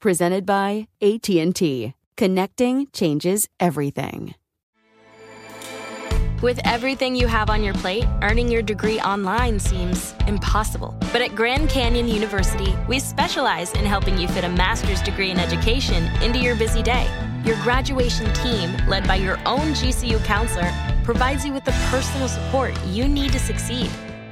Presented by AT&T. Connecting changes everything. With everything you have on your plate, earning your degree online seems impossible. But at Grand Canyon University, we specialize in helping you fit a master's degree in education into your busy day. Your graduation team, led by your own GCU counselor, provides you with the personal support you need to succeed.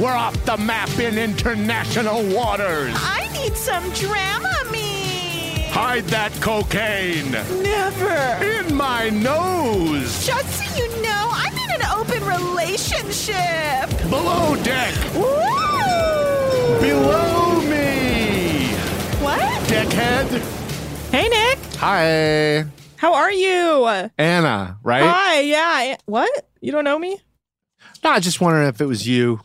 We're off the map in international waters. I need some Dramamine. Hide that cocaine. Never. In my nose. Just so you know, I'm in an open relationship. Below deck. Woo! Below me. What? Deckhead. Hey, Nick. Hi. How are you? Anna, right? Hi, yeah. What? You don't know me? No, I just wondering if it was you.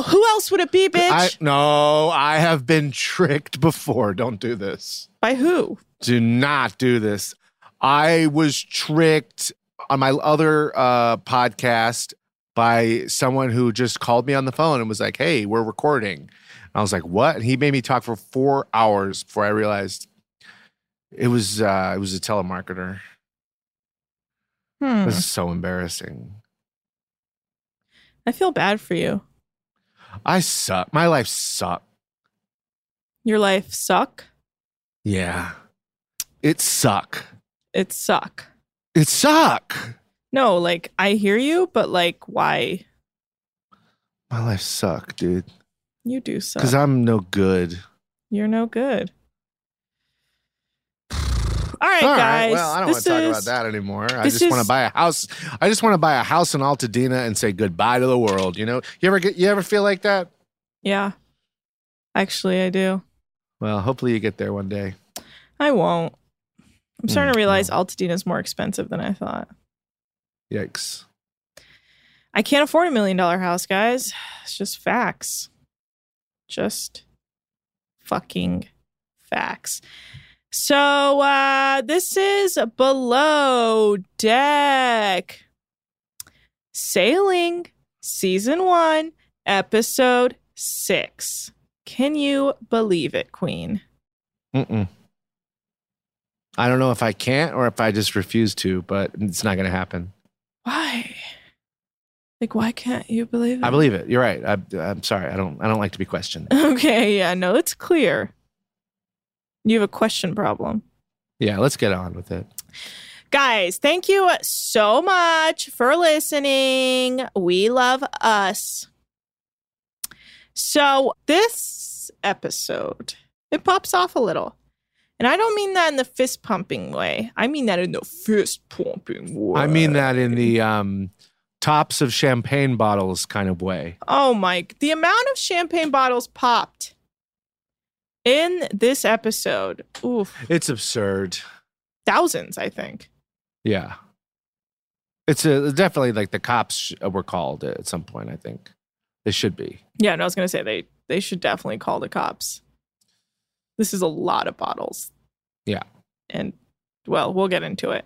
Who else would it be, bitch? I, no, I have been tricked before. Don't do this. By who? Do not do this. I was tricked on my other uh, podcast by someone who just called me on the phone and was like, "Hey, we're recording." And I was like, "What?" And he made me talk for four hours before I realized it was uh, it was a telemarketer. Hmm. This is so embarrassing. I feel bad for you. I suck. My life suck. Your life suck. Yeah, it suck. It suck. It suck. No, like I hear you, but like why? My life suck, dude. You do suck. Because I'm no good. You're no good. All right, All right, guys. Well, I don't this want to talk is- about that anymore. I just want to buy a house. I just want to buy a house in Altadena and say goodbye to the world. You know, you ever get, you ever feel like that? Yeah. Actually, I do. Well, hopefully you get there one day. I won't. I'm starting Mm, to realize Altadena is more expensive than I thought. Yikes. I can't afford a million dollar house, guys. It's just facts. Just fucking facts. So uh this is below deck. Sailing season 1 episode 6. Can you believe it, queen? Mm-mm. I don't know if I can't or if I just refuse to, but it's not going to happen. Why? Like why can't you believe it? I believe it. You're right. I, I'm sorry. I don't. I don't like to be questioned. Okay, yeah, no, it's clear. You have a question problem. Yeah, let's get on with it. Guys, thank you so much for listening. We love us. So, this episode, it pops off a little. And I don't mean that in the fist pumping way. I mean that in the fist pumping way. I mean that in the um, tops of champagne bottles kind of way. Oh my, the amount of champagne bottles popped in this episode. Oof, It's absurd. thousands, I think. Yeah. It's a, definitely like the cops uh, were called at some point. I think they should be. Yeah, no, I was gonna say they they should definitely call the cops. This is a lot of bottles. Yeah. And well, we'll get into it.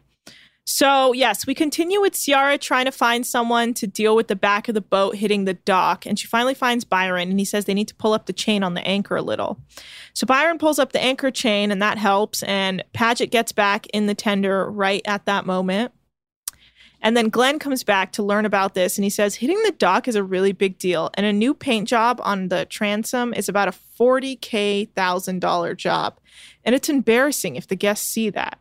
So, yes, we continue with Ciara trying to find someone to deal with the back of the boat hitting the dock. And she finally finds Byron, and he says they need to pull up the chain on the anchor a little. So, Byron pulls up the anchor chain, and that helps. And Paget gets back in the tender right at that moment. And then Glenn comes back to learn about this, and he says hitting the dock is a really big deal. And a new paint job on the transom is about a 40K thousand dollar job. And it's embarrassing if the guests see that.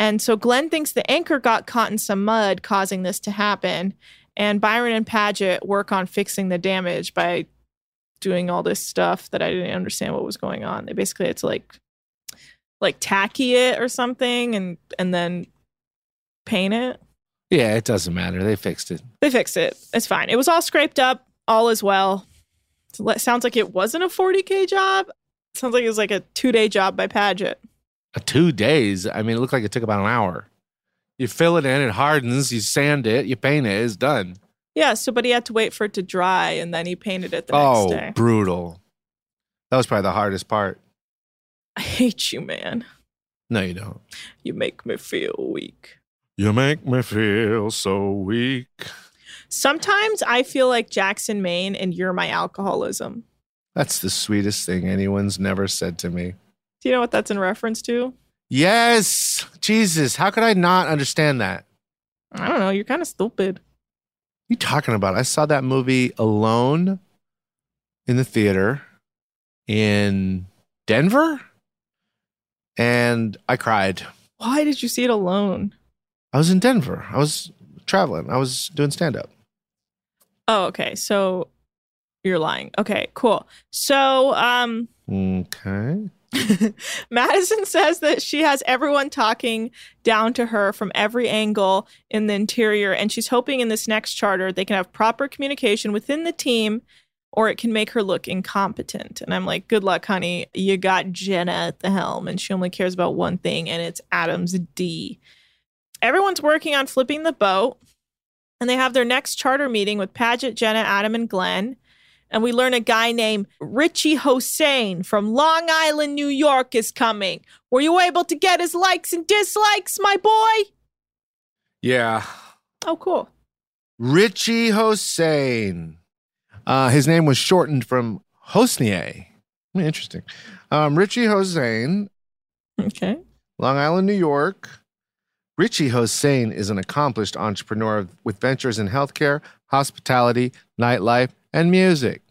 And so Glenn thinks the anchor got caught in some mud, causing this to happen. And Byron and Paget work on fixing the damage by doing all this stuff that I didn't understand what was going on. They basically had to like like tacky it or something and and then paint it. Yeah, it doesn't matter. They fixed it. They fixed it. It's fine. It was all scraped up, all as well. Sounds like it wasn't a 40k job. Sounds like it was like a two day job by Paget. Uh, two days. I mean, it looked like it took about an hour. You fill it in, it hardens, you sand it, you paint it, it's done. Yeah, so but he had to wait for it to dry and then he painted it the oh, next day. brutal. That was probably the hardest part. I hate you, man. No, you don't. You make me feel weak. You make me feel so weak. Sometimes I feel like Jackson Maine and you're my alcoholism. That's the sweetest thing anyone's never said to me. Do you know what that's in reference to? Yes. Jesus, how could I not understand that? I don't know. You're kind of stupid. What are you talking about? I saw that movie alone in the theater in Denver and I cried. Why did you see it alone? I was in Denver. I was traveling. I was doing stand up. Oh, okay. So you're lying. Okay, cool. So, um, Okay. Madison says that she has everyone talking down to her from every angle in the interior, and she's hoping in this next charter they can have proper communication within the team or it can make her look incompetent. And I'm like, good luck, honey. You got Jenna at the helm, and she only cares about one thing, and it's Adam's D. Everyone's working on flipping the boat, and they have their next charter meeting with Paget, Jenna, Adam, and Glenn and we learn a guy named Richie Hossein from Long Island, New York is coming. Were you able to get his likes and dislikes, my boy? Yeah. Oh, cool. Richie Hossein. Uh, his name was shortened from Hosnier. Hmm, Interesting. Um, Richie Hossein, Okay. Long Island, New York. Richie Hossein is an accomplished entrepreneur with ventures in healthcare, hospitality, nightlife, and music.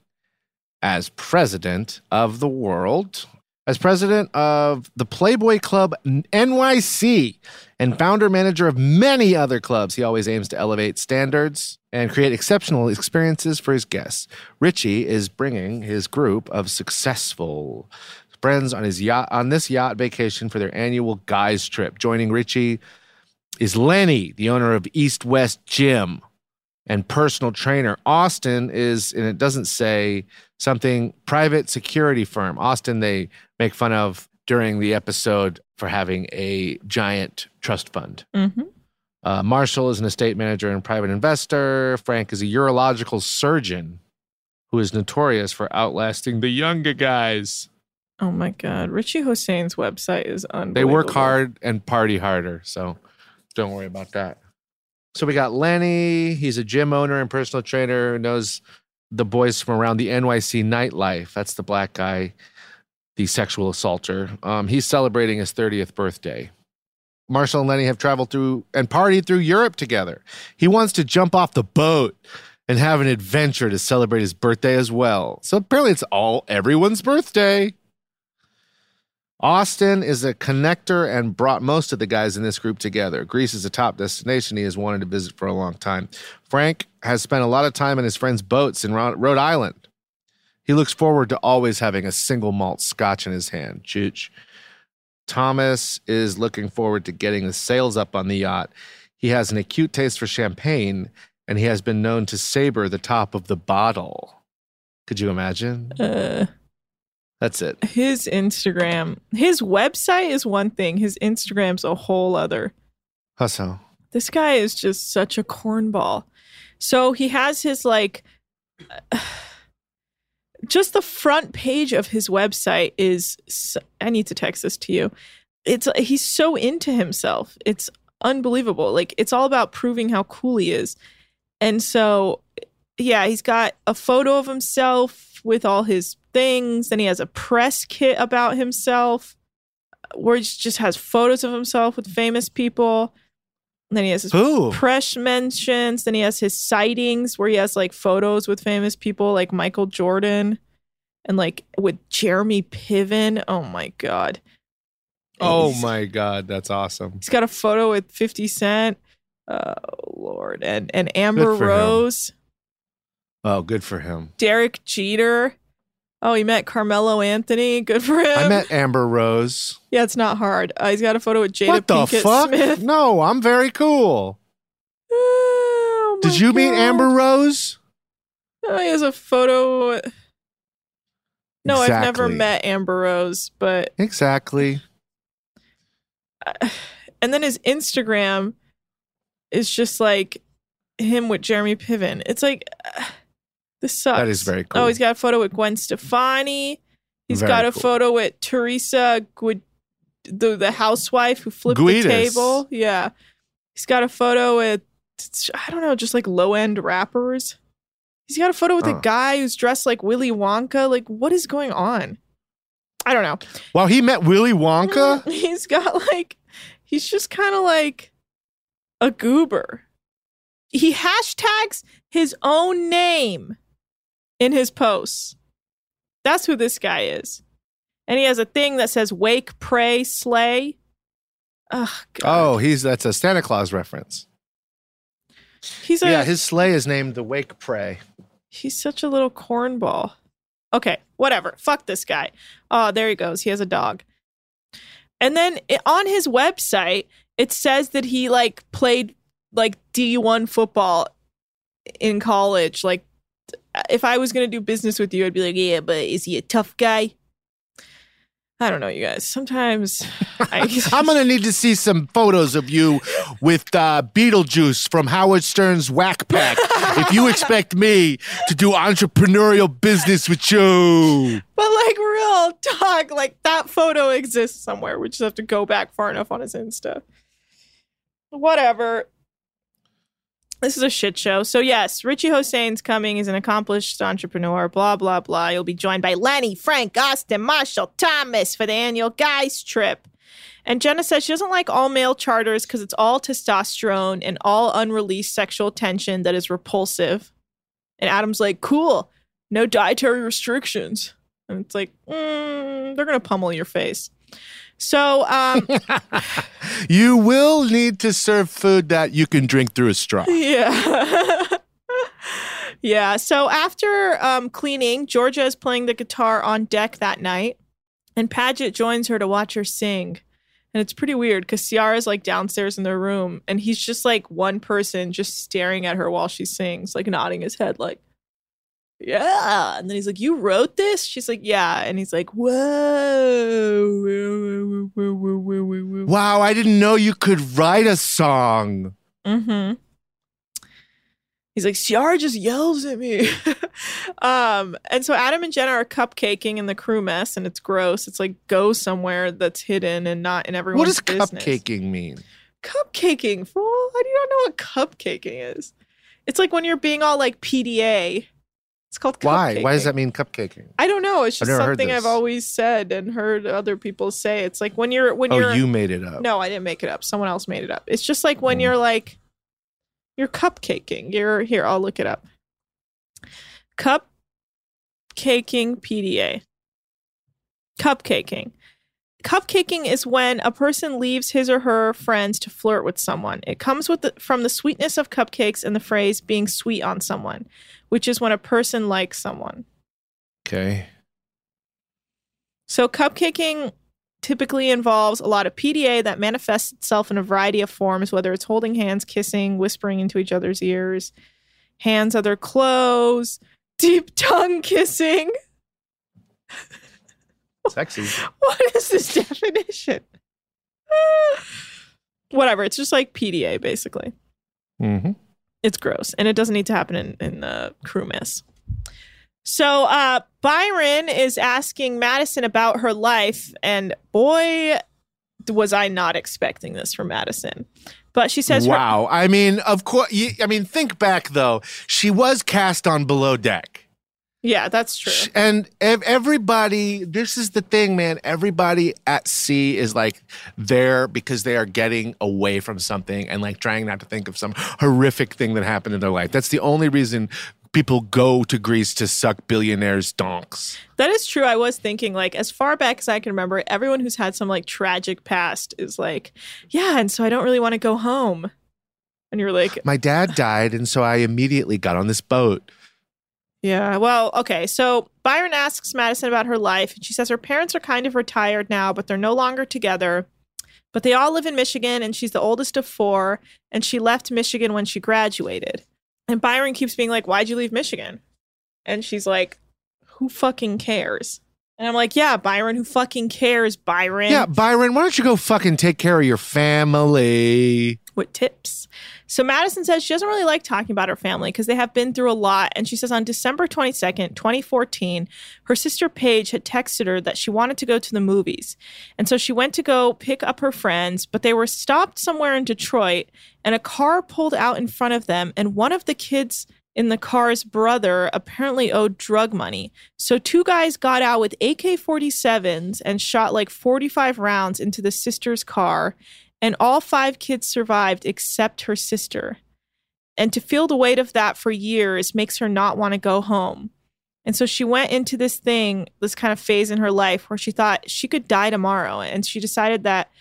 As president of the world, as president of the Playboy Club NYC, and founder manager of many other clubs, he always aims to elevate standards and create exceptional experiences for his guests. Richie is bringing his group of successful friends on his yacht on this yacht vacation for their annual guys trip. Joining Richie is Lenny, the owner of East West Gym and personal trainer. Austin is, and it doesn't say something, private security firm. Austin, they make fun of during the episode for having a giant trust fund. Mm-hmm. Uh, Marshall is an estate manager and private investor. Frank is a urological surgeon who is notorious for outlasting the younger guys. Oh my God. Richie Hossein's website is unbelievable. They work hard and party harder. So don't worry about that. So we got Lenny. He's a gym owner and personal trainer who knows the boys from around the NYC nightlife. That's the black guy, the sexual assaulter. Um, he's celebrating his 30th birthday. Marshall and Lenny have traveled through and partied through Europe together. He wants to jump off the boat and have an adventure to celebrate his birthday as well. So apparently it's all everyone's birthday. Austin is a connector and brought most of the guys in this group together. Greece is a top destination he has wanted to visit for a long time. Frank has spent a lot of time in his friends' boats in Rhode Island. He looks forward to always having a single malt scotch in his hand. Chooch. Thomas is looking forward to getting the sails up on the yacht. He has an acute taste for champagne and he has been known to saber the top of the bottle. Could you imagine? Uh, That's it. his Instagram, his website is one thing. His Instagram's a whole other. How so? This guy is just such a cornball. So he has his like just the front page of his website is I need to text this to you. It's he's so into himself. It's unbelievable. Like it's all about proving how cool he is. And so yeah, he's got a photo of himself with all his things. Then he has a press kit about himself where he just has photos of himself with famous people. And then he has his Who? press mentions. Then he has his sightings where he has like photos with famous people like Michael Jordan and like with Jeremy Piven. Oh my God. And Oh my god, that's awesome. He's got a photo with 50 Cent. Oh Lord. And and Amber Rose. him. Oh, good for him. Derek Jeter. Oh, he met Carmelo Anthony. Good for him. I met Amber Rose. yeah, it's not hard. Uh, he's got a photo with Jada what the Pinkett fuck? Smith. No, I'm very cool. Oh, Did you meet Amber Rose? Oh, he has a photo. No, I've never met Amber Rose, but Exactly. and then his Instagram is just like him with Jeremy Piven. It's like this sucks. That is very cool. Oh, he's got a photo with Gwen Stefani. He's Very got a cool. photo with Teresa Guid, the the housewife who flipped Guidas. the table. Yeah, he's got a photo with I don't know, just like low end rappers. He's got a photo with Oh. a guy who's dressed like Willy Wonka. Like, what is going on? I don't know. Wow, he met Willy Wonka? He's got like, he's just kind of like a goober. He hashtags his own name in his posts. That's who this guy is. And he has a thing that says wake, pray, slay. Ugh, God. Oh, he's that's a Santa Claus reference. he's a yeah, his sleigh is named the Wake Pray. he's such a little cornball. Okay, whatever. Fuck this guy. Oh, there he goes. He has a dog. And then i- on his website, it says that he like played like D1 football in college. Like if I was going to do business with you, I'd be like, "Yeah, but is he a tough guy?" I don't know, you guys. Sometimes I I'm gonna need to see some photos of you with uh, Beetlejuice from Howard Stern's Whack Pack if you expect me to do entrepreneurial business with you. But like real talk, like that photo exists somewhere. We just have to go back far enough on his Insta. Whatever. This is a shit show. So yes, Richie Hossein's coming. He's an accomplished entrepreneur. Blah blah blah. You'll be joined by Lenny, Frank, Austin, Marshall, Thomas for the annual guys trip. And Jenna says she doesn't like all male charters because it's all testosterone and all unreleased sexual tension that is repulsive. And Adam's like, cool, no dietary restrictions. And it's like, mm, they're gonna pummel your face. So, um, You will need to serve food that you can drink through a straw. yeah, yeah. So after um, cleaning, Georgia is playing the guitar on deck that night, and Paget joins her to watch her sing. And it's pretty weird because Ciara's like downstairs in their room, and he's just like one person just staring at her while she sings, like nodding his head, like, yeah. And then he's like, You wrote this? She's like, Yeah. And he's like, Whoa. Wow, I didn't know you could write a song. Mm-hmm. He's like, Ciara just yells at me. um, and so Adam and Jenna are cupcaking in the crew mess, and it's gross. It's like go somewhere that's hidden and not in everyone's what does business. cupcaking mean? Cupcaking, fool. How do you not know what cupcaking is? It's like when you're being all like PDA. It's called Why? Why does that mean cupcaking? I don't know. It's I've just something I've always said and heard other people say. It's like when you're when Oh, you're you made it up. no, I didn't make it up. Someone else made it up. It's just like when Mm. you're like you're cupcaking. You're here, I'll look it up. Cupcaking PDA. Cupcaking. Cupcaking is when a person leaves his or her friends to flirt with someone. It comes with the, from the sweetness of cupcakes and the phrase being sweet on someone, which is when a person likes someone. Okay. So, cupcaking typically involves a lot of PDA that manifests itself in a variety of forms, whether it's holding hands, kissing, whispering into each other's ears, hands, other clothes, deep tongue kissing. Sexy. What is this definition? Whatever. It's just like PDA basically. Mm-hmm. It's gross, and it doesn't need to happen in in the crew mess. So uh, Byron is asking Madison about her life, and boy, was I not expecting this from Madison. But she says, her- Wow. I mean, of course. I mean, think back though. She was cast on Below Deck. Yeah, that's true. And ev- everybody, this is the thing, man. Everybody at sea is like there because they are getting away from something and like trying not to think of some horrific thing that happened in their life. That's the only reason people go to Greece to suck billionaires' donks. That is true. I was thinking, like, as far back as I can remember, everyone who's had some like tragic past is like, yeah, and so I don't really want to go home. And you're like, My dad died, and so I immediately got on this boat. Yeah. Well, okay. So Byron asks Madison about her life, and she says her parents are kind of retired now, but they're no longer together. But they all live in Michigan, and she's the oldest of four, and she left Michigan when she graduated. And Byron keeps being like, Why'd you leave Michigan? And she's like, Who fucking cares? And I'm like, Yeah, Byron, who fucking cares, Byron? Yeah, Byron, why don't you go fucking take care of your family? With tips. So Madison says she doesn't really like talking about her family because they have been through a lot. And she says on December 22nd, 2014, her sister Paige had texted her that she wanted to go to the movies. And so she went to go pick up her friends, but they were stopped somewhere in Detroit and a car pulled out in front of them. And one of the kids in the car's brother apparently owed drug money. So two guys got out with AK 47s and shot like 45 rounds into the sister's car and all five kids survived except her sister. And to feel the weight of that for years makes her not want to go home. And so she went into this thing, this kind of phase in her life where she thought she could die tomorrow. And she decided that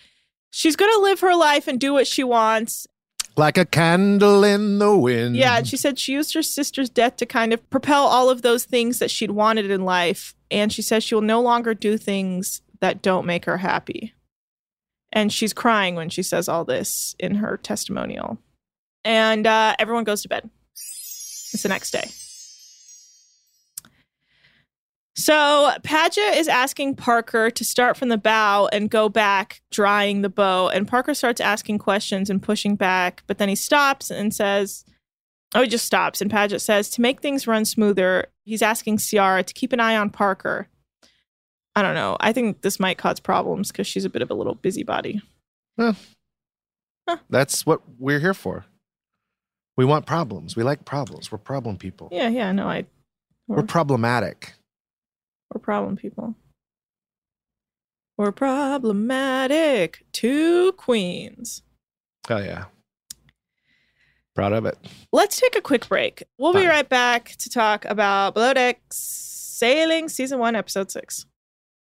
she's going to live her life and do what she wants. Like a candle in the wind. Yeah. And she said she used her sister's death to kind of propel all of those things that she'd wanted in life. And she says she will no longer do things that don't make her happy. And she's crying when she says all this in her testimonial. And uh, everyone goes to bed. It's the next day. So Paget is asking Parker to start from the bow and go back drying the bow. And Parker starts asking questions and pushing back, but then he stops and says, Oh, he just stops. And Paget says, To make things run smoother, he's asking Ciara to keep an eye on Parker. I don't know. I think this might cause problems because she's a bit of a little busybody. That's what we're here for. We want problems. We like problems. We're problem people. Yeah, yeah, no, I We're problematic. We're problem people. We're problematic. Two queens. Hell yeah. Proud of it. Let's take a quick break. We'll be right back to talk about Below Deck Sailing Season 1, Episode 6.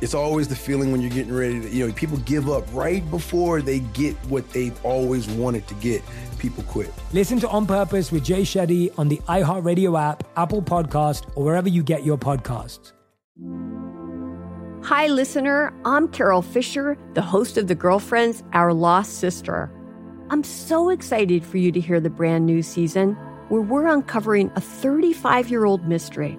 It's always the feeling when you're getting ready to, you know, people give up right before they get what they've always wanted to get. People quit. Listen to On Purpose with Jay Shetty on the iHeartRadio app, Apple Podcast, or wherever you get your podcasts. Hi, listener. I'm Carole Fisher, the host of The Girlfriends, Our Lost Sister. I'm so excited for you to hear the brand new season where we're uncovering a 35 year old mystery.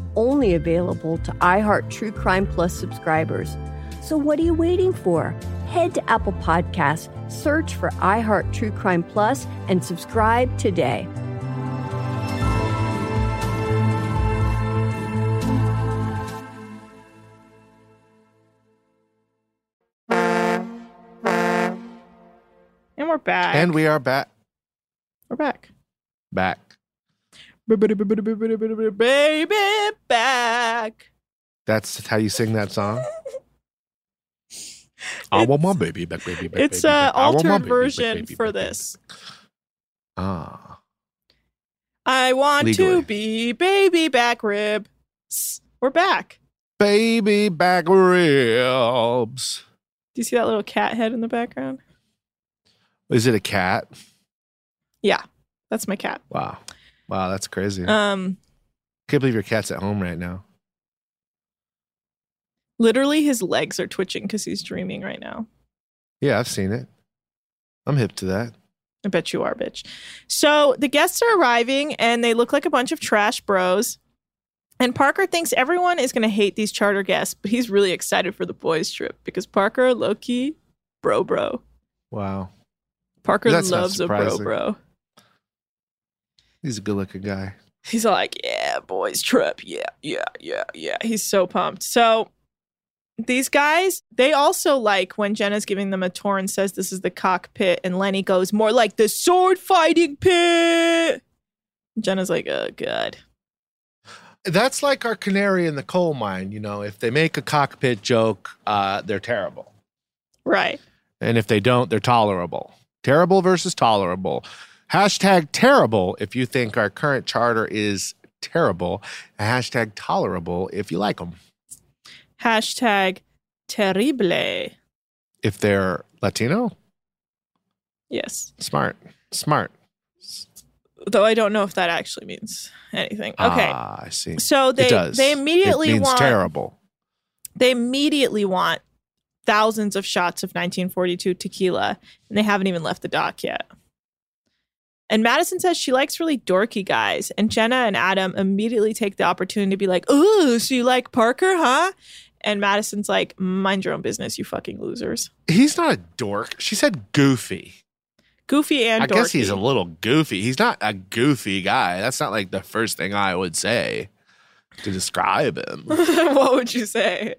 only available to iHeart True Crime Plus subscribers. So what are you waiting for? Head to Apple Podcasts, search for iHeart True Crime Plus, and subscribe today. And we're back. And we are back. We're back. Back. Baby back. That's how you sing that song. I want my baby back, baby back. It's baby an back. I want my altered baby version baby for back, baby this. Ah. I want Legally. to be baby back rib. We're back. Baby back ribs. Do you see that little cat head in the background? Is it a cat? Yeah, that's my cat. Wow. Wow, that's crazy. Um, Can't believe your cat's at home right now. literally, his legs are twitching because he's dreaming right now. Yeah, I've seen it. I'm hip to that. I bet you are, bitch. So the guests are arriving and they look like a bunch of trash bros. And Parker thinks everyone is going to hate these charter guests, but he's really excited for the boys' trip because Parker, low key, bro, bro. Wow. Parker That's loves a bro, bro. He's a good looking guy. He's like, yeah, boys trip. Yeah, yeah, yeah, yeah. He's so pumped. So these guys, they also like when Jenna's giving them a tour and says this is the cockpit, and Lenny goes more like the sword fighting pit. Jenna's like, oh god. That's like our canary in the coal mine. You know, if they make a cockpit joke, uh, they're terrible. Right. And if they don't, they're tolerable. Terrible versus tolerable. Hashtag terrible if you think our current charter is terrible. Hashtag tolerable if you like them. Hashtag terrible. If they're Latino, Yes. smart. Smart. Though I don't know if that actually means anything. Okay. Ah, I see. So they it does. they immediately it means want terrible. they immediately want thousands of shots of 1942 tequila, and they haven't even left the dock yet. And Madison says she likes really dorky guys, and Jenna and Adam immediately take the opportunity to be like, "Oh, so you like Parker, huh?" And Madison's like, "Mind your own business, you fucking losers." He's not a dork. She said goofy. Goofy and I guess he's a little goofy. He's not a goofy guy. That's not like the first thing I would say to describe him. what would you say?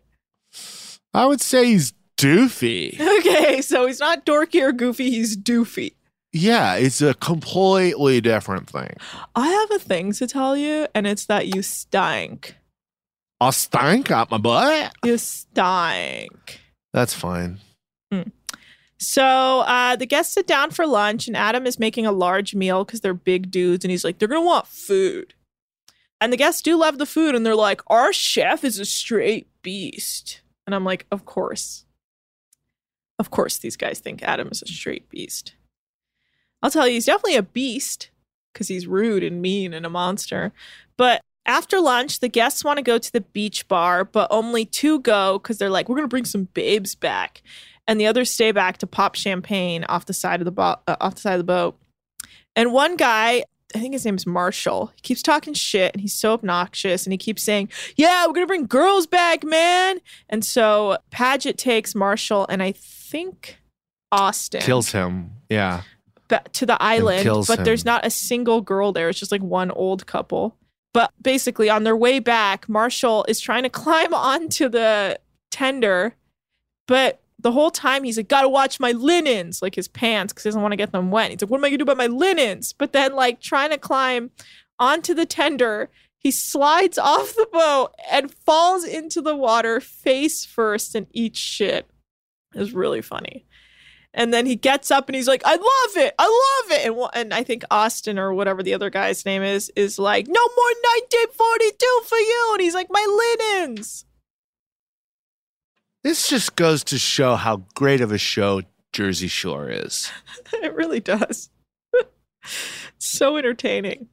I would say he's doofy. Okay, so he's not dorky or goofy, he's doofy. Yeah, it's a completely different thing. I have a thing to tell you, and it's that you stank. I stank out my butt. You stank. That's fine. So uh, the guests sit down for lunch, and Adam is making a large meal because they're big dudes, and he's like, they're gonna want food. And the guests do love the food, and they're like, our chef is a straight beast. And I'm like, of course. Of course, these guys think Adam is a straight beast. I'll tell you, he's definitely a beast because he's rude and mean and a monster. But after lunch, the guests want to go to the beach bar, but only two go because they're like, we're going to bring some babes back. And the others stay back to pop champagne off the side of the, bo- uh, off the side of the boat. And one guy, I think his name's Marshall, he keeps talking shit and he's so obnoxious and he keeps saying, Yeah, we're going to bring girls back, man. And so Paget takes Marshall and I think Austin Kills him. Yeah. Ba- to the island, but there's not a single girl there. It's just like one old couple. But basically, on their way back, Marshall is trying to climb onto the tender, but the whole time he's like, gotta watch my linens, like his pants, because he doesn't want to get them wet. He's like, what am I gonna do about my linens? But then, like, trying to climb onto the tender, he slides off the boat and falls into the water face first and eats shit. It was really funny. And then he gets up and he's like, I love it. I love it. And, and I think Austin or whatever the other guy's name is, is like, no more 1942 for you. And he's like, my linens. This just goes to show how great of a show Jersey Shore is. it really does. so entertaining.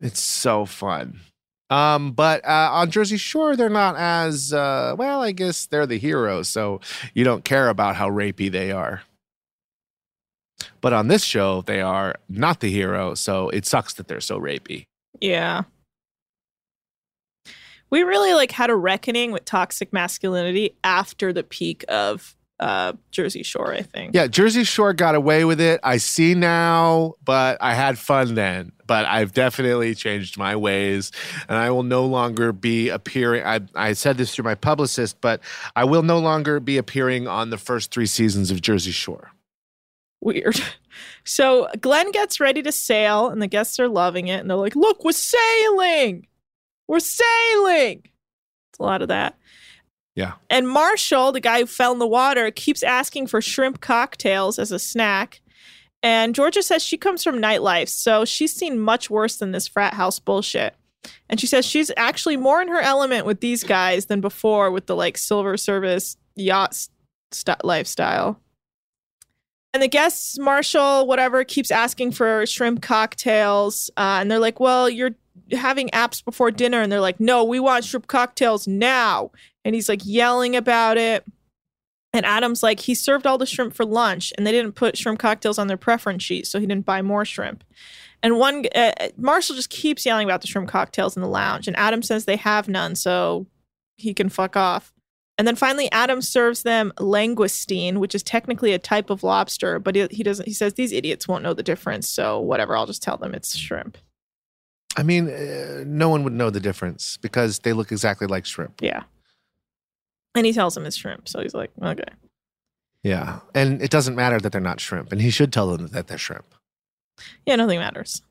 It's so fun. Um, but uh, on Jersey Shore, they're not as uh, well. I guess they're the heroes, so you don't care about how rapey they are. But on this show, they are not the hero, so it sucks that they're so rapey. Yeah. We really like had a reckoning with toxic masculinity after the peak of uh Jersey Shore, I think. Yeah, Jersey Shore got away with it. I see now, but I had fun then. But I've definitely changed my ways, and I will no longer be appearing. I, I said this through my publicist, but I will no longer be appearing on the first three seasons of Jersey Shore. Weird. So Glenn gets ready to sail, and the guests are loving it, and they're like, "Look, we're sailing! We're sailing!" It's a lot of that. Yeah. And Marshall, the guy who fell in the water, keeps asking for shrimp cocktails as a snack. And Georgia says she comes from nightlife, so she's seen much worse than this frat house bullshit. And she says she's actually more in her element with these guys than before with the like silver service yacht st- lifestyle. And the guests, Marshall, whatever, keeps asking for shrimp cocktails. Uh, and they're like, well, you're having apps before dinner. And they're like, no, we want shrimp cocktails now. And he's like yelling about it. And Adam's like, he served all the shrimp for lunch and they didn't put shrimp cocktails on their preference sheet. So he didn't buy more shrimp. And one, uh, Marshall just keeps yelling about the shrimp cocktails in the lounge. And Adam says they have none. So he can fuck off. And then finally, Adam serves them langoustine, which is technically a type of lobster, but he, he doesn't. He says these idiots won't know the difference, so whatever. I'll just tell them it's shrimp. I mean, uh, no one would know the difference because they look exactly like shrimp. Yeah. And he tells them it's shrimp, so he's like, okay. Yeah. And it doesn't matter that they're not shrimp. And he should tell them that they're shrimp. Yeah, nothing matters.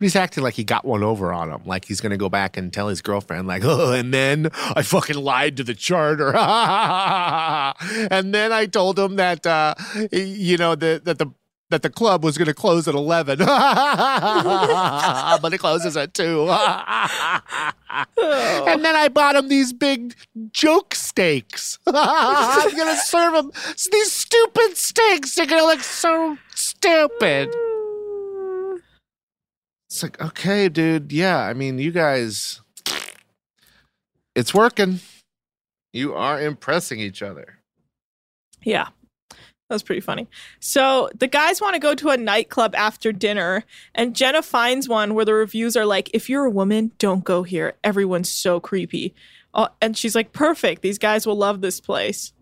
He's acting like he got one over on him, like he's going to go back and tell his girlfriend, like, oh, and then I fucking lied to the charter, and then I told him that, uh, you know, that that the that the club was going to close at eleven, but it closes at two, and then I bought him these big joke steaks. I'm going to serve him these stupid steaks. They're going to look so stupid. It's like, okay, dude. Yeah, I mean, you guys, it's working. You are impressing each other. Yeah. That was pretty funny. So the guys want to go to a nightclub after dinner, and Jenna finds one where the reviews are like, if you're a woman, don't go here. Everyone's so creepy. Uh, and she's like, perfect. These guys will love this place.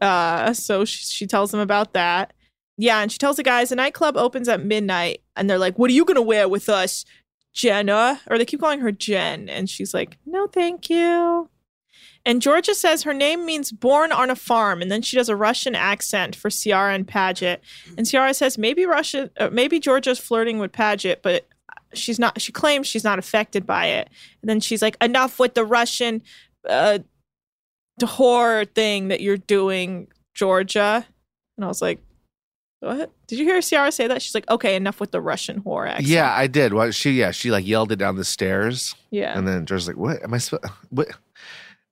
Uh, so she, she tells them about that. Yeah, and she tells the guys the nightclub opens at midnight, and they're like, "What are you gonna wear with us, Jenna?" Or they keep calling her Jen, and she's like, "No, thank you." And Georgia says her name means born on a farm, and then she does a Russian accent for Ciara and Paget. And Ciara says maybe Russia, uh, maybe Georgia's flirting with Paget, but she's not. She claims she's not affected by it. And then she's like, "Enough with the Russian uh, whore thing that you're doing, Georgia." And I was like, what? Did you hear Ciara say that? She's like, okay, enough with the Russian whore accent. Yeah, I did. Well, she yeah, she like yelled it down the stairs. Yeah. And then George's like, "What am I supposed? What?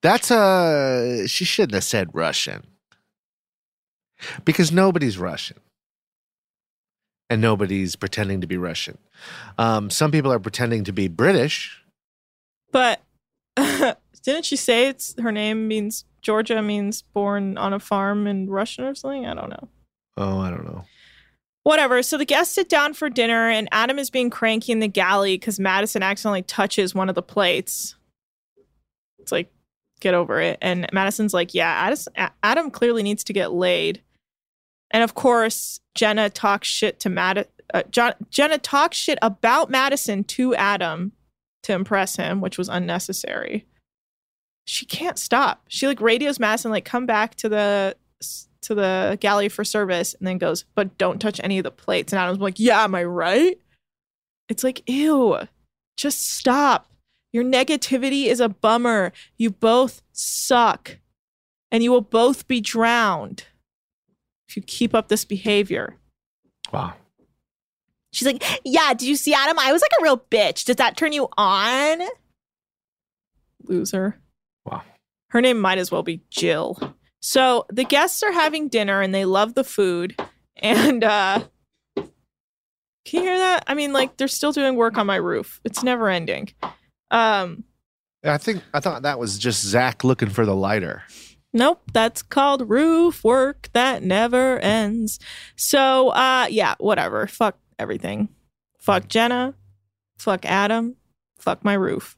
That's uh, she shouldn't have said Russian because nobody's Russian, and nobody's pretending to be Russian. Um, some people are pretending to be British. But didn't she say it's her name means Georgia means born on a farm in Russian or something? I don't know. Oh, I don't know. Whatever. So the guests sit down for dinner, and Adam is being cranky in the galley because Madison accidentally touches one of the plates. It's like, get over it. And Madison's like, yeah, Adam, clearly needs to get laid. And of course, Jenna talks shit to Mad. Uh, John- Jenna talks shit about Madison to Adam to impress him, which was unnecessary. she can't stop. She like radios Madison like come back to the to the galley for service and then goes, but don't touch any of the plates. And Adam's like, yeah, am I right? It's like, ew, just stop. Your negativity is a bummer. You both suck and you will both be drowned if you keep up this behavior. Wow. She's like, yeah, did you see Adam? I was like a real bitch. Does that turn you on? Loser. Wow. Her name might as well be Jill. So the guests are having dinner and they love the food. And uh can you hear that? I mean, like they're still doing work on my roof. It's never ending. Um I think I thought that was just Zach looking for the lighter. Nope, that's called roof work that never ends. So uh yeah, whatever. Fuck everything. Fuck Jenna. Fuck Adam. Fuck my roof.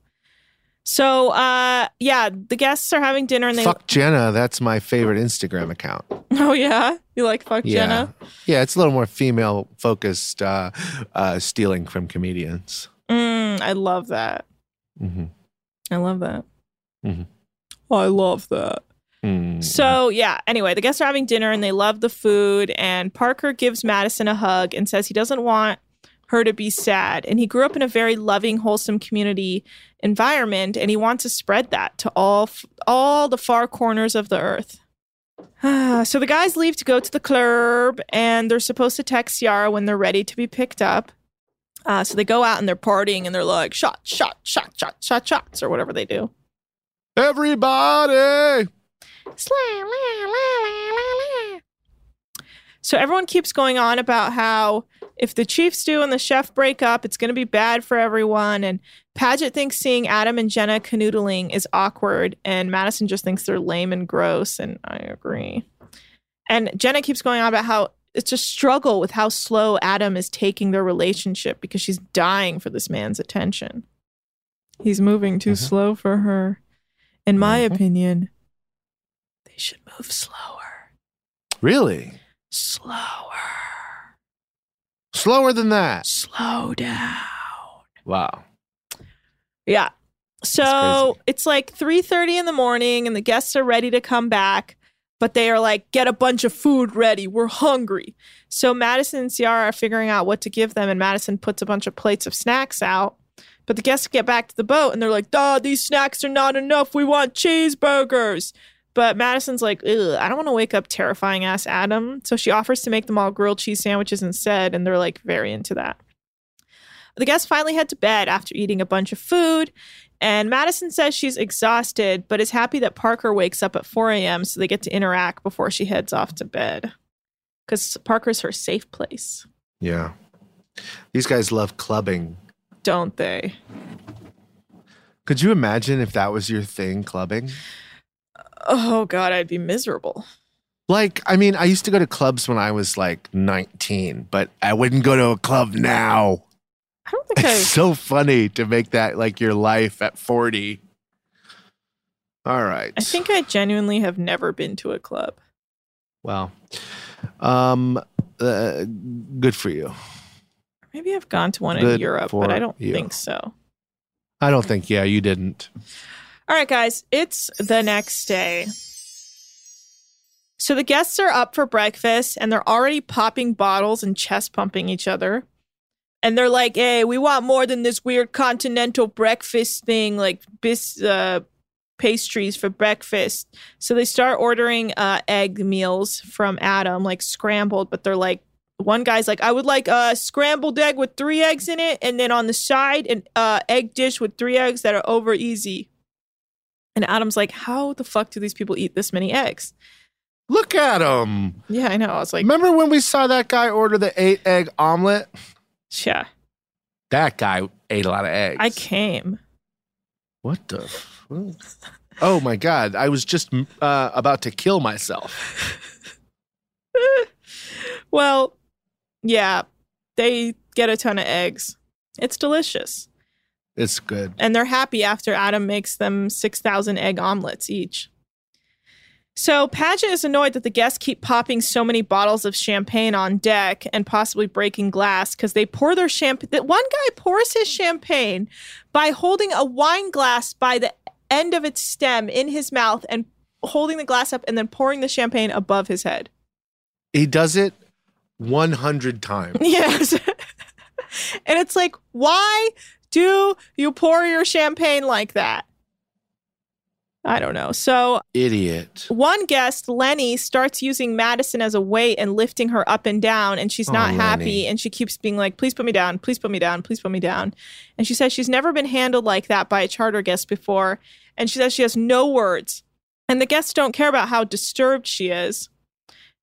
So uh yeah, the guests are having dinner and they Fuck Jenna, that's my favorite Instagram account. Oh yeah? You like fuck Yeah. Jenna? Yeah, it's a little more female focused uh, uh, stealing from comedians. Mm, I love that. Mm-hmm. I love that. Mhm. I love that. Mm. So yeah, anyway, the guests are having dinner and they love the food and Parker gives Madison a hug and says he doesn't want her to be sad and he grew up in a very loving wholesome community environment and he wants to spread that to all all the far corners of the earth. so the guys leave to go to the club and they're supposed to text Yara when they're ready to be picked up. Uh, so they go out and they're partying and they're like shot, shot, shot, shot, shot, shots or whatever they do. Everybody. So everyone keeps going on about how if the chief stew and the chef break up, it's going to be bad for everyone. And Paget thinks seeing Adam and Jenna canoodling is awkward, and Madison just thinks they're lame and gross. And I agree. And Jenna keeps going on about how it's a struggle with how slow Adam is taking their relationship because she's dying for this man's attention. He's moving too mm-hmm. slow for her. In my mm-hmm. opinion, they should move slower. Really? Slower. Slower than that. Slow down. Wow. Yeah. So it's like 3:30 in the morning and the guests are ready to come back, but they are like, get a bunch of food ready. We're hungry. So Madison and Ciara are figuring out what to give them, and Madison puts a bunch of plates of snacks out. But the guests get back to the boat and they're like, duh, these snacks are not enough. We want cheeseburgers. But Madison's like, Ugh, I don't want to wake up terrifying ass Adam. So she offers to make them all grilled cheese sandwiches instead, and they're like very into that. The guests finally head to bed after eating a bunch of food, and Madison says she's exhausted, but is happy that Parker wakes up at 4 a.m. so they get to interact before she heads off to bed. Because Parker's her safe place, Yeah. These guys love clubbing. don't they? Could you imagine if that was your thing, clubbing? Oh, God, I'd be miserable. Like, I mean, I used to go to clubs when I was like 19, but I wouldn't go to a club now. I don't think I. It's so funny to make that like your life at 40. All right. I think I genuinely have never been to a club. Well, um, uh, good for you. Maybe I've gone to one in Europe, but I don't you. think so. I don't think, yeah, you didn't. All right, guys, it's the next day. So the guests are up for breakfast and they're already popping bottles and chest pumping each other. And they're like, hey, we want more than this weird continental breakfast thing, like bis- uh, pastries for breakfast. So they start ordering uh, egg meals from Adam, like scrambled, but they're like, one guy's like, I would like a scrambled egg with three eggs in it, and then on the side, an uh, egg dish with three eggs that are over easy. And Adam's like, How the fuck do these people eat this many eggs? Look at him. Yeah, I know. I was like, Remember when we saw that guy order the eight egg omelet? Yeah. That guy ate a lot of eggs. I came. What the? Fuck? Oh my god! I was just uh, about to kill myself. Well, yeah, they get a ton of eggs. It's delicious. It's good. And they're happy after Adam makes them 6,000 egg omelets each. So Paget is annoyed that the guests keep popping so many bottles of champagne on deck and possibly breaking glass because they pour their champagne. That one guy pours his champagne by holding a wine glass by the end of its stem in his mouth and holding the glass up and then pouring the champagne above his head. He does it 100 times. Yes. and it's like, why do you pour your champagne like that? I don't know. So Idiot. one guest, Lenny, starts using Madison as a weight and lifting her up and down, and she's Oh, not Lenny. happy. And she keeps being like, please put me down, please put me down, please put me down. And she says she's never been handled like that by a charter guest before. And she says she has no words. And the guests don't care about how disturbed she is.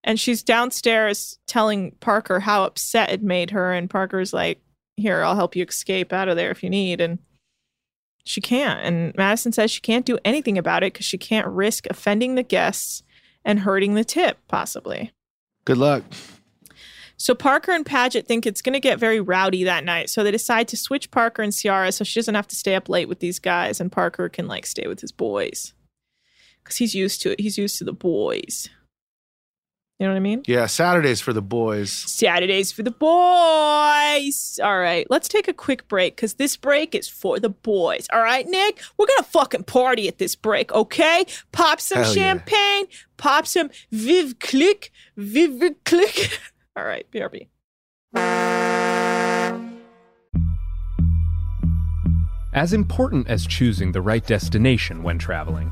And she's downstairs telling Parker how upset it made her. And Parker's like, here, I'll help you escape out of there if you need. And she can't. And Madison says she can't do anything about it because she can't risk offending the guests and hurting the tip, possibly. Good luck. So Parker and Paget think it's going to get very rowdy that night. So they decide to switch Parker and Ciara so she doesn't have to stay up late with these guys and Parker can like stay with his boys. Cuz he's used to it. He's used to the boys. You know what I mean? Yeah, Saturdays for the boys. Saturdays for the boys. All right, let's take a quick break because this break is for the boys. All right, Nick, we're gonna fucking party at this break, okay? Pop some Hell yeah. champagne, pop some Viv Click, Viv Click. All right, BRB. As important as choosing the right destination when traveling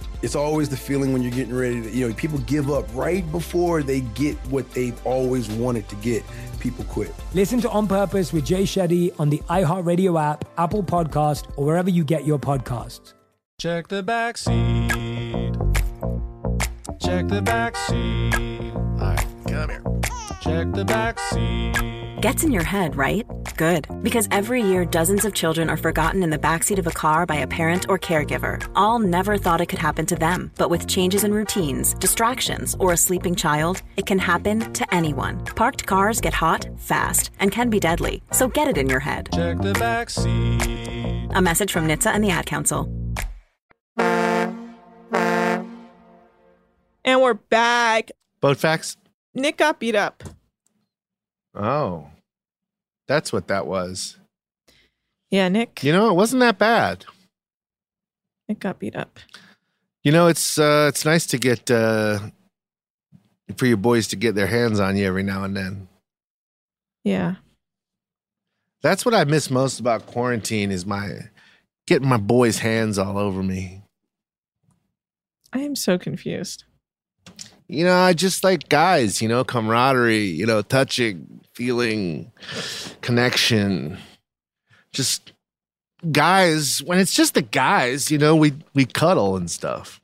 It's always the feeling when you're getting ready to, you know, people give up right before they get what they've always wanted to get. People quit. Listen to On Purpose with Jay Shetty on the iHeartRadio app, Apple Podcast, or wherever you get your podcasts. Check the back seat. Check the back seat. Alright, come here. Check the back seat. Gets in your head, right? Good. Because every year, dozens of children are forgotten in the backseat of a car by a parent or caregiver. All never thought it could happen to them. But with changes in routines, distractions, or a sleeping child, it can happen to anyone. Parked cars get hot, fast, and can be deadly. So get it in your head. Check the back seat. A message from NHTSA and the Ad Council. And we're back. Boat facts? Nick got beat up. Oh. That's what that was. Yeah, Nick. You know, it wasn't that bad. It got beat up. You know, it's uh it's nice to get uh for your boys to get their hands on you every now and then. Yeah. That's what I miss most about quarantine is my getting my boys' hands all over me. I am so confused. You know, I just like guys, you know, camaraderie, you know, touching, feeling, connection. Just guys, when it's just the guys, you know, we we cuddle and stuff.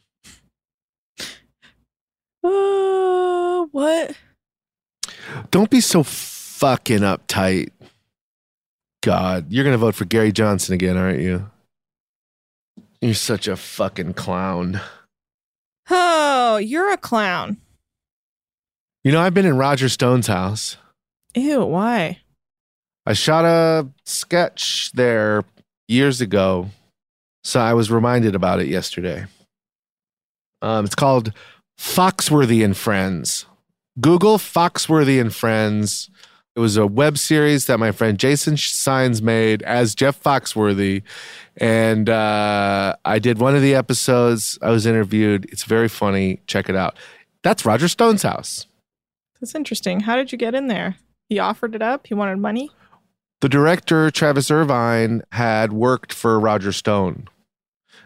Uh, what? Don't be so fucking uptight. God, you're gonna vote for Gary Johnson again, aren't you? You're such a fucking clown. Oh, you're a clown. You know, I've been in Roger Stone's house. Ew, why? I shot a sketch there years ago, so I was reminded about it yesterday. Um, it's called Foxworthy and Friends. Google Foxworthy and Friends. It was a web series that my friend Jason Signs made as Jeff Foxworthy. And uh, I did one of the episodes. I was interviewed. It's very funny. Check it out. That's Roger Stone's house. That's interesting. How did you get in there? He offered it up. He wanted money. The director, Travis Irvine, had worked for Roger Stone.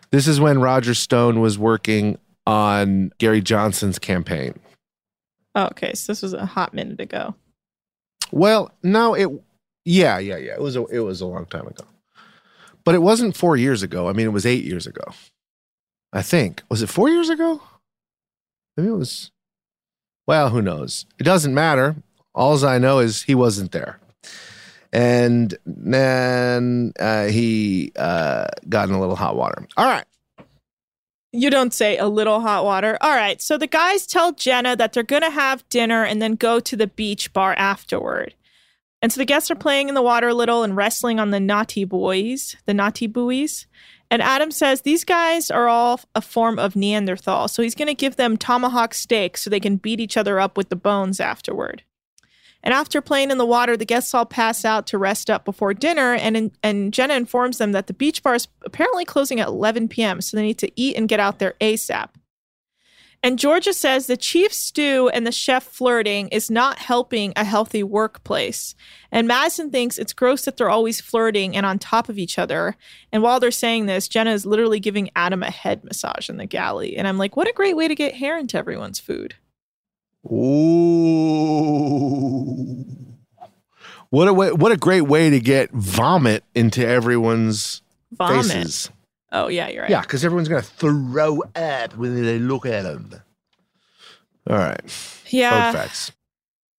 This is when Roger Stone was working on Gary Johnson's campaign. Oh, okay. So this was a hot minute ago. Well, no, it yeah, yeah, yeah. It was a it was a long time ago. But it wasn't 4 years ago. I mean, it was 8 years ago. I think. Was it 4 years ago? Maybe it was Well, who knows? It doesn't matter. All I know is he wasn't there. And then uh, he uh, got in a little hot water. All right. You don't say a little hot water. All right. So the guys tell Jenna that they're going to have dinner and then go to the beach bar afterward. And so the guests are playing in the water a little and wrestling on the naughty boys, the naughty buoys. And Adam says these guys are all a form of Neanderthal. So he's going to give them tomahawk steaks so they can beat each other up with the bones afterward. And after playing in the water, the guests all pass out to rest up before dinner. And, and Jenna informs them that the beach bar is apparently closing at 11 p.m., so they need to eat and get out there ASAP. And Georgia says the chief stew and the chef flirting is not helping a healthy workplace. And Madison thinks it's gross that they're always flirting and on top of each other. And while they're saying this, Jenna is literally giving Adam a head massage in the galley. And I'm like, what a great way to get hair into everyone's food. Ooh. What a way, what a great way to get vomit into everyone's Vomit. faces. Oh, yeah, you're right. Yeah, because everyone's gonna throw up when they look at them. All right. Yeah. Fun facts.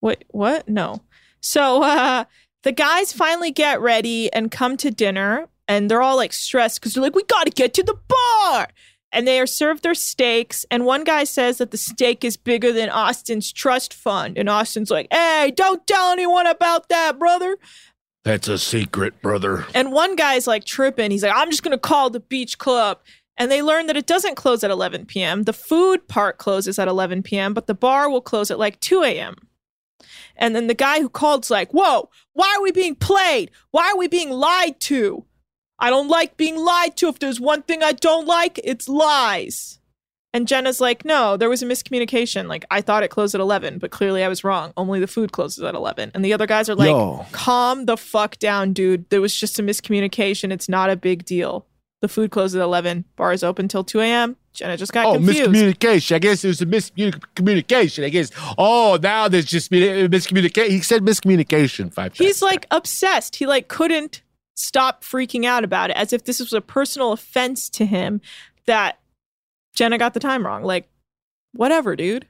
Wait, what? No. So uh the guys finally get ready and come to dinner and they're all like stressed because they're like, we gotta get to the bar. And they are served their steaks. And one guy says that the steak is bigger than Austin's trust fund. And Austin's like, hey, don't tell anyone about that, brother. That's a secret, brother. And one guy's like tripping. He's like, I'm just going to call the beach club. And they learn that it doesn't close at 11 p.m. The food part closes at 11 p.m., but the bar will close at like 2 a.m. And then the guy who called's like, Whoa, why are we being played? Why are we being lied to? I don't like being lied to. If there's one thing I don't like, it's lies. And Jenna's like, No, there was a miscommunication. Like, I thought it closed at 11, but clearly I was wrong. Only the food closes at 11. And the other guys are like, Yo. Calm the fuck down, dude. There was just a miscommunication. It's not a big deal. The food closes at 11. Bar is open till 2 a.m. Jenna just got Oh, confused. miscommunication. I guess it was a miscommunication. I guess. Oh, now there's just been miscommunication. He said miscommunication five times. He's like obsessed. He like couldn't stop freaking out about it as if this was a personal offense to him that Jenna got the time wrong. Like, whatever, dude.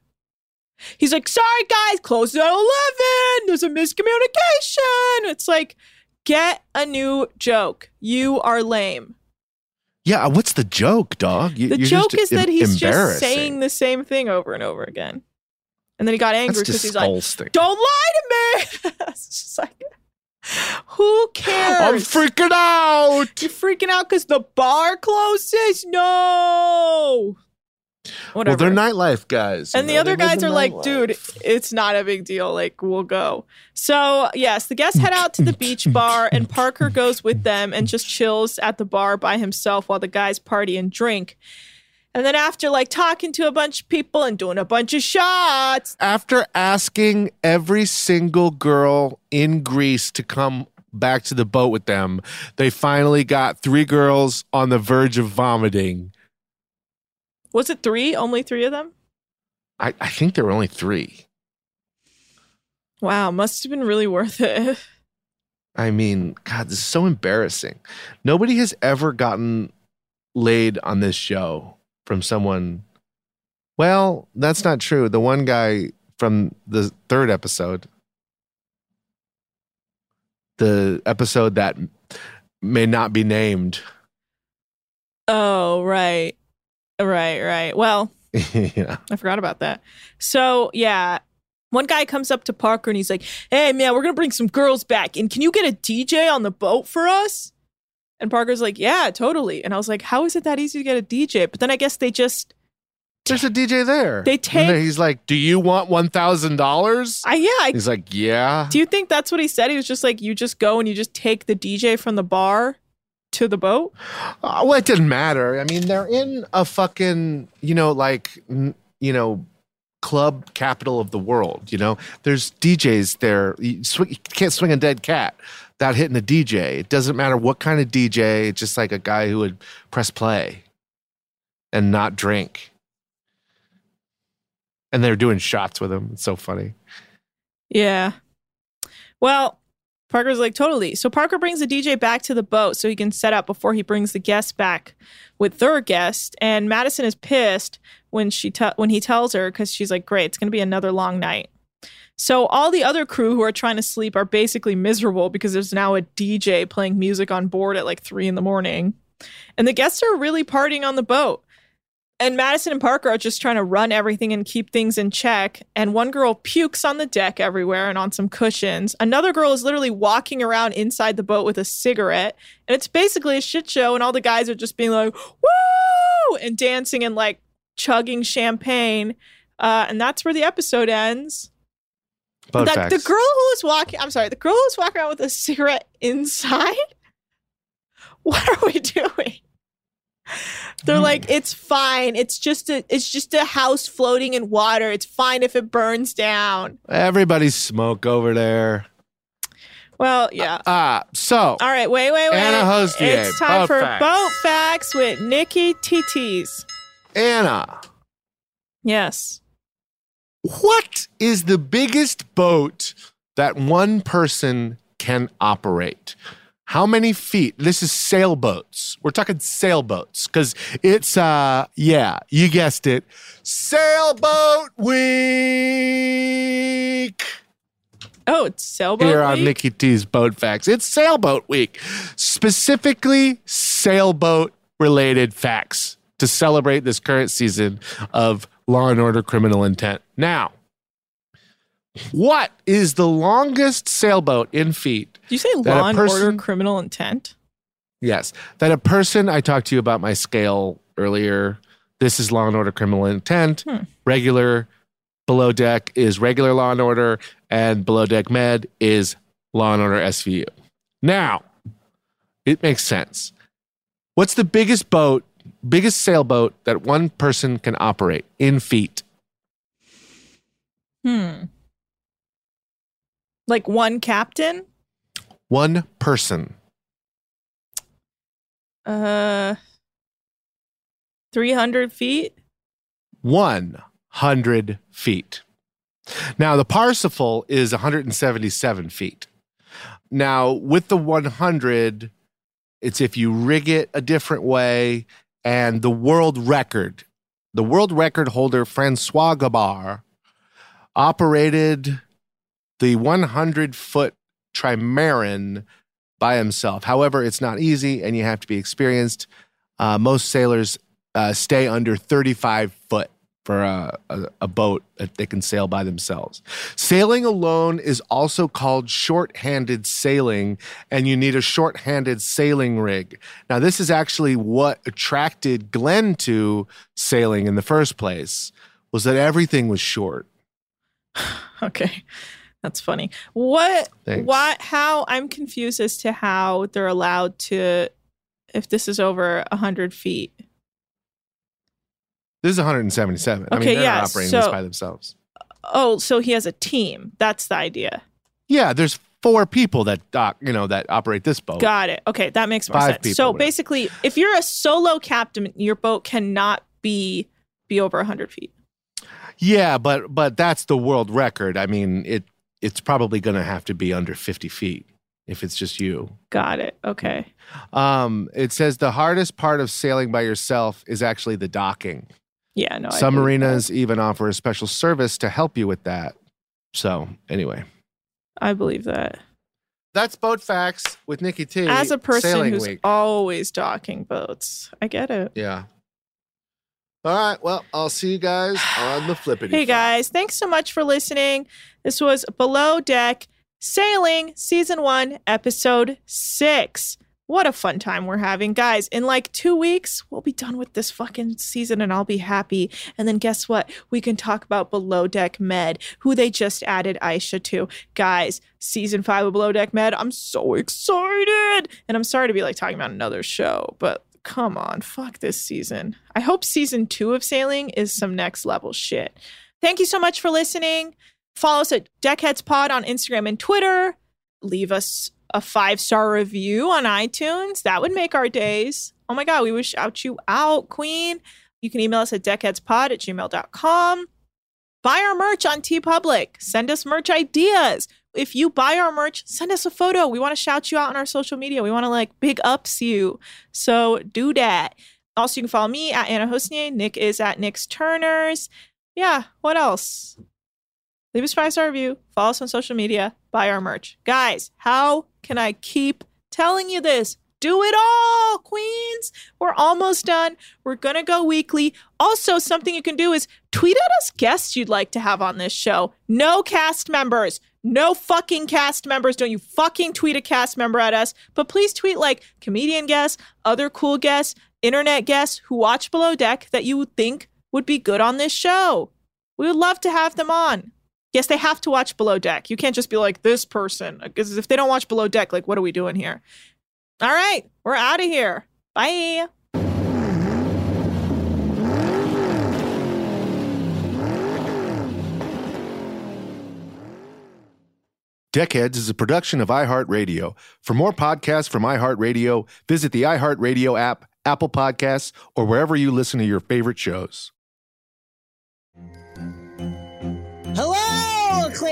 He's like, sorry guys, close at 11. There's a miscommunication. It's like, get a new joke. You are lame. Yeah, uh, what's the joke, dog? You- The joke is that he's just saying the same thing over and over again. And then he got angry because he's like, don't lie to me. it's just like, who cares? I'm freaking out. You're freaking out because the bar closes? No. Whatever. Well, they're nightlife guys. and the other they guys are like, nightlife. dude, it's not a big deal. Like, we'll go. So, yes, the guests head out to the beach bar, and Parker goes with them and just chills at the bar by himself while the guys party and drink. And then, after like talking to a bunch of people and doing a bunch of shots, After asking every single girl in Greece to come back to the boat with them, they finally got three girls on the verge of vomiting. was it three? Only three of them? I, I think there were only three. Wow, must have been really worth it. I mean, God, this is so embarrassing. Nobody has ever gotten laid on this show from someone. Well, that's not true. The one guy from the third episode, the episode that may not be named. Oh, right. Right, right. Well, yeah. I forgot about that. So, yeah, One guy comes up to Parker and he's like, Hey, man, we're going to bring some girls back. And can you get a DJ on the boat for us? And Parker's like, Yeah, totally. And I was like, How is it that easy to get a DJ? But then I guess they just. There's a DJ there. They take- he's like, "Do you want one thousand dollars?" I, yeah. I, He's like, "Yeah." do you think that's what he said? He was just like, You just go and you just take the DJ from the bar to the boat? Uh, well, it didn't matter. I mean, they're in a fucking, you know, like, n- you know, club capital of the world. You know, there's DJs there. You, swing, you can't swing a dead cat without hitting the DJ. It doesn't matter what kind of DJ. It's just like a guy who would press play and not drink. And they're doing shots with him. It's so funny. Yeah. Well, Parker's like, totally. So Parker brings the DJ back to the boat so he can set up before he brings the guests back with their guest. And Madison is pissed when she te- when he tells her because she's like, great, it's going to be another long night. So all the other crew who are trying to sleep are basically miserable because there's now a DJ playing music on board at like three in the morning. And the guests are really partying on the boat. And Madison and Parker are just trying to run everything and keep things in check. And one girl pukes on the deck everywhere and on some cushions. Another girl is literally walking around inside the boat with a cigarette. And it's basically a shit show. And all the guys are just being like, woo! And dancing and like chugging champagne. Uh, and that's where the episode ends. That the girl who was walking, I'm sorry, the girl who was walking around with a cigarette inside. What are we doing? They're like, it's fine. It's just a, it's just a house floating in water. It's fine if it burns down. Everybody's smoke over there. Well, yeah. Ah, so All right, wait, wait, wait. Anna Hossnieh, It's time boat for facts. boat facts with Nikki TTs. Anna, Yes. What is the biggest boat that one person can operate? How many feet? This is sailboats. We're talking sailboats because it's, uh, yeah, you guessed it. Sailboat week. Oh, it's sailboat. Here on? Nikki T's Boat Facts. It's sailboat week, specifically sailboat related facts to celebrate this current season of Law and Order Criminal Intent. Now, what is the longest sailboat in feet? Do you say law and order criminal intent? Yes, that a person I talked to you about my scale earlier. This is Law and Order Criminal Intent. Hmm. Regular below deck is regular Law and Order, and below deck med is Law and Order SVU. Now, it makes sense. What's the biggest boat, biggest sailboat that one person can operate in feet? Hmm. Like one captain? One person. Uh, 300 feet? 100 feet. Now, the Parsifal is 177 feet. Now, with the 100, it's if you rig it a different way, and the world record, the world record holder, Francois Gabart, operated the 100 foot trimaran by himself. However, it's not easy and you have to be experienced. Uh, most sailors uh, stay under 35 foot for a, a, a boat that they can sail by themselves. Sailing alone is also called short-handed sailing, and you need a short-handed sailing rig. Now, this is actually what attracted Glenn to sailing in the first place, was that everything was short. Okay. That's funny. What, Thanks. why, how, I'm confused as to how they're allowed to, if this is over 100 feet. This is 177. I mean, Okay, they're yeah, not operating this so- by themselves. Oh, so he has a team. That's the idea. Yeah, there's four people that dock, you know, that operate this boat. Got it. Okay, that makes more Five sense. people, so whatever. basically, if you're a solo captain, your boat cannot be be over 100 feet. Yeah, but but that's the world record. I mean, it it's probably going to have to be under 50 feet if it's just you. Got it. Okay. Um, it says the hardest part of sailing by yourself is actually the docking. Yeah, no. Some marinas even offer a special service to help you with that. So anyway. I believe that. that's boat facts with Nikki T. As a person who's week. always docking boats, I get it. yeah. All right. Well, I'll see you guys on the flippity. Hey guys, thanks so much for listening. This was Below Deck Sailing Season 1, Episode 6. What a fun time we're having. Guys, in like two weeks, we'll be done with this fucking season and I'll be happy. And then guess what? We can talk about Below Deck Med, who they just added Aisha to. Guys, season five of Below Deck Med, I'm so excited. And I'm sorry to be like talking about another show, but come on, fuck this season. I hope season two of Sailing is some next level shit. Thank you so much for listening. Follow us at Deckheads Pod on Instagram and Twitter. Leave us a five star review on iTunes. That would make our days. Oh my God, we would shout you out, Queen. You can email us at deckheadspod at gmail.com. Buy our merch on TeePublic. Send us merch ideas. If you buy our merch, send us a photo. We want to shout you out on our social media. We want to like big ups you. So do that. Also, you can follow me at Anna Hossnieh. Nick is at Nick's Turners. Yeah, what else? Leave us a five star review. Follow us on social media. Buy our merch. Guys, how can I keep telling you this? Do it all, Queens. We're almost done. We're going to go weekly. Also, something you can do is tweet at us guests you'd like to have on this show. No cast members. No fucking cast members. Don't you fucking tweet a cast member at us. But please tweet like comedian guests, other cool guests, internet guests who watch Below Deck that you think would be good on this show. We would love to have them on. Yes, they have to watch Below Deck. You can't just be like this person because if they don't watch Below Deck, like what are we doing here? All right, we're out of here. Bye. Deckheads is a production of iHeartRadio. For more podcasts from iHeartRadio, visit the iHeartRadio app, Apple Podcasts, or wherever you listen to your favorite shows.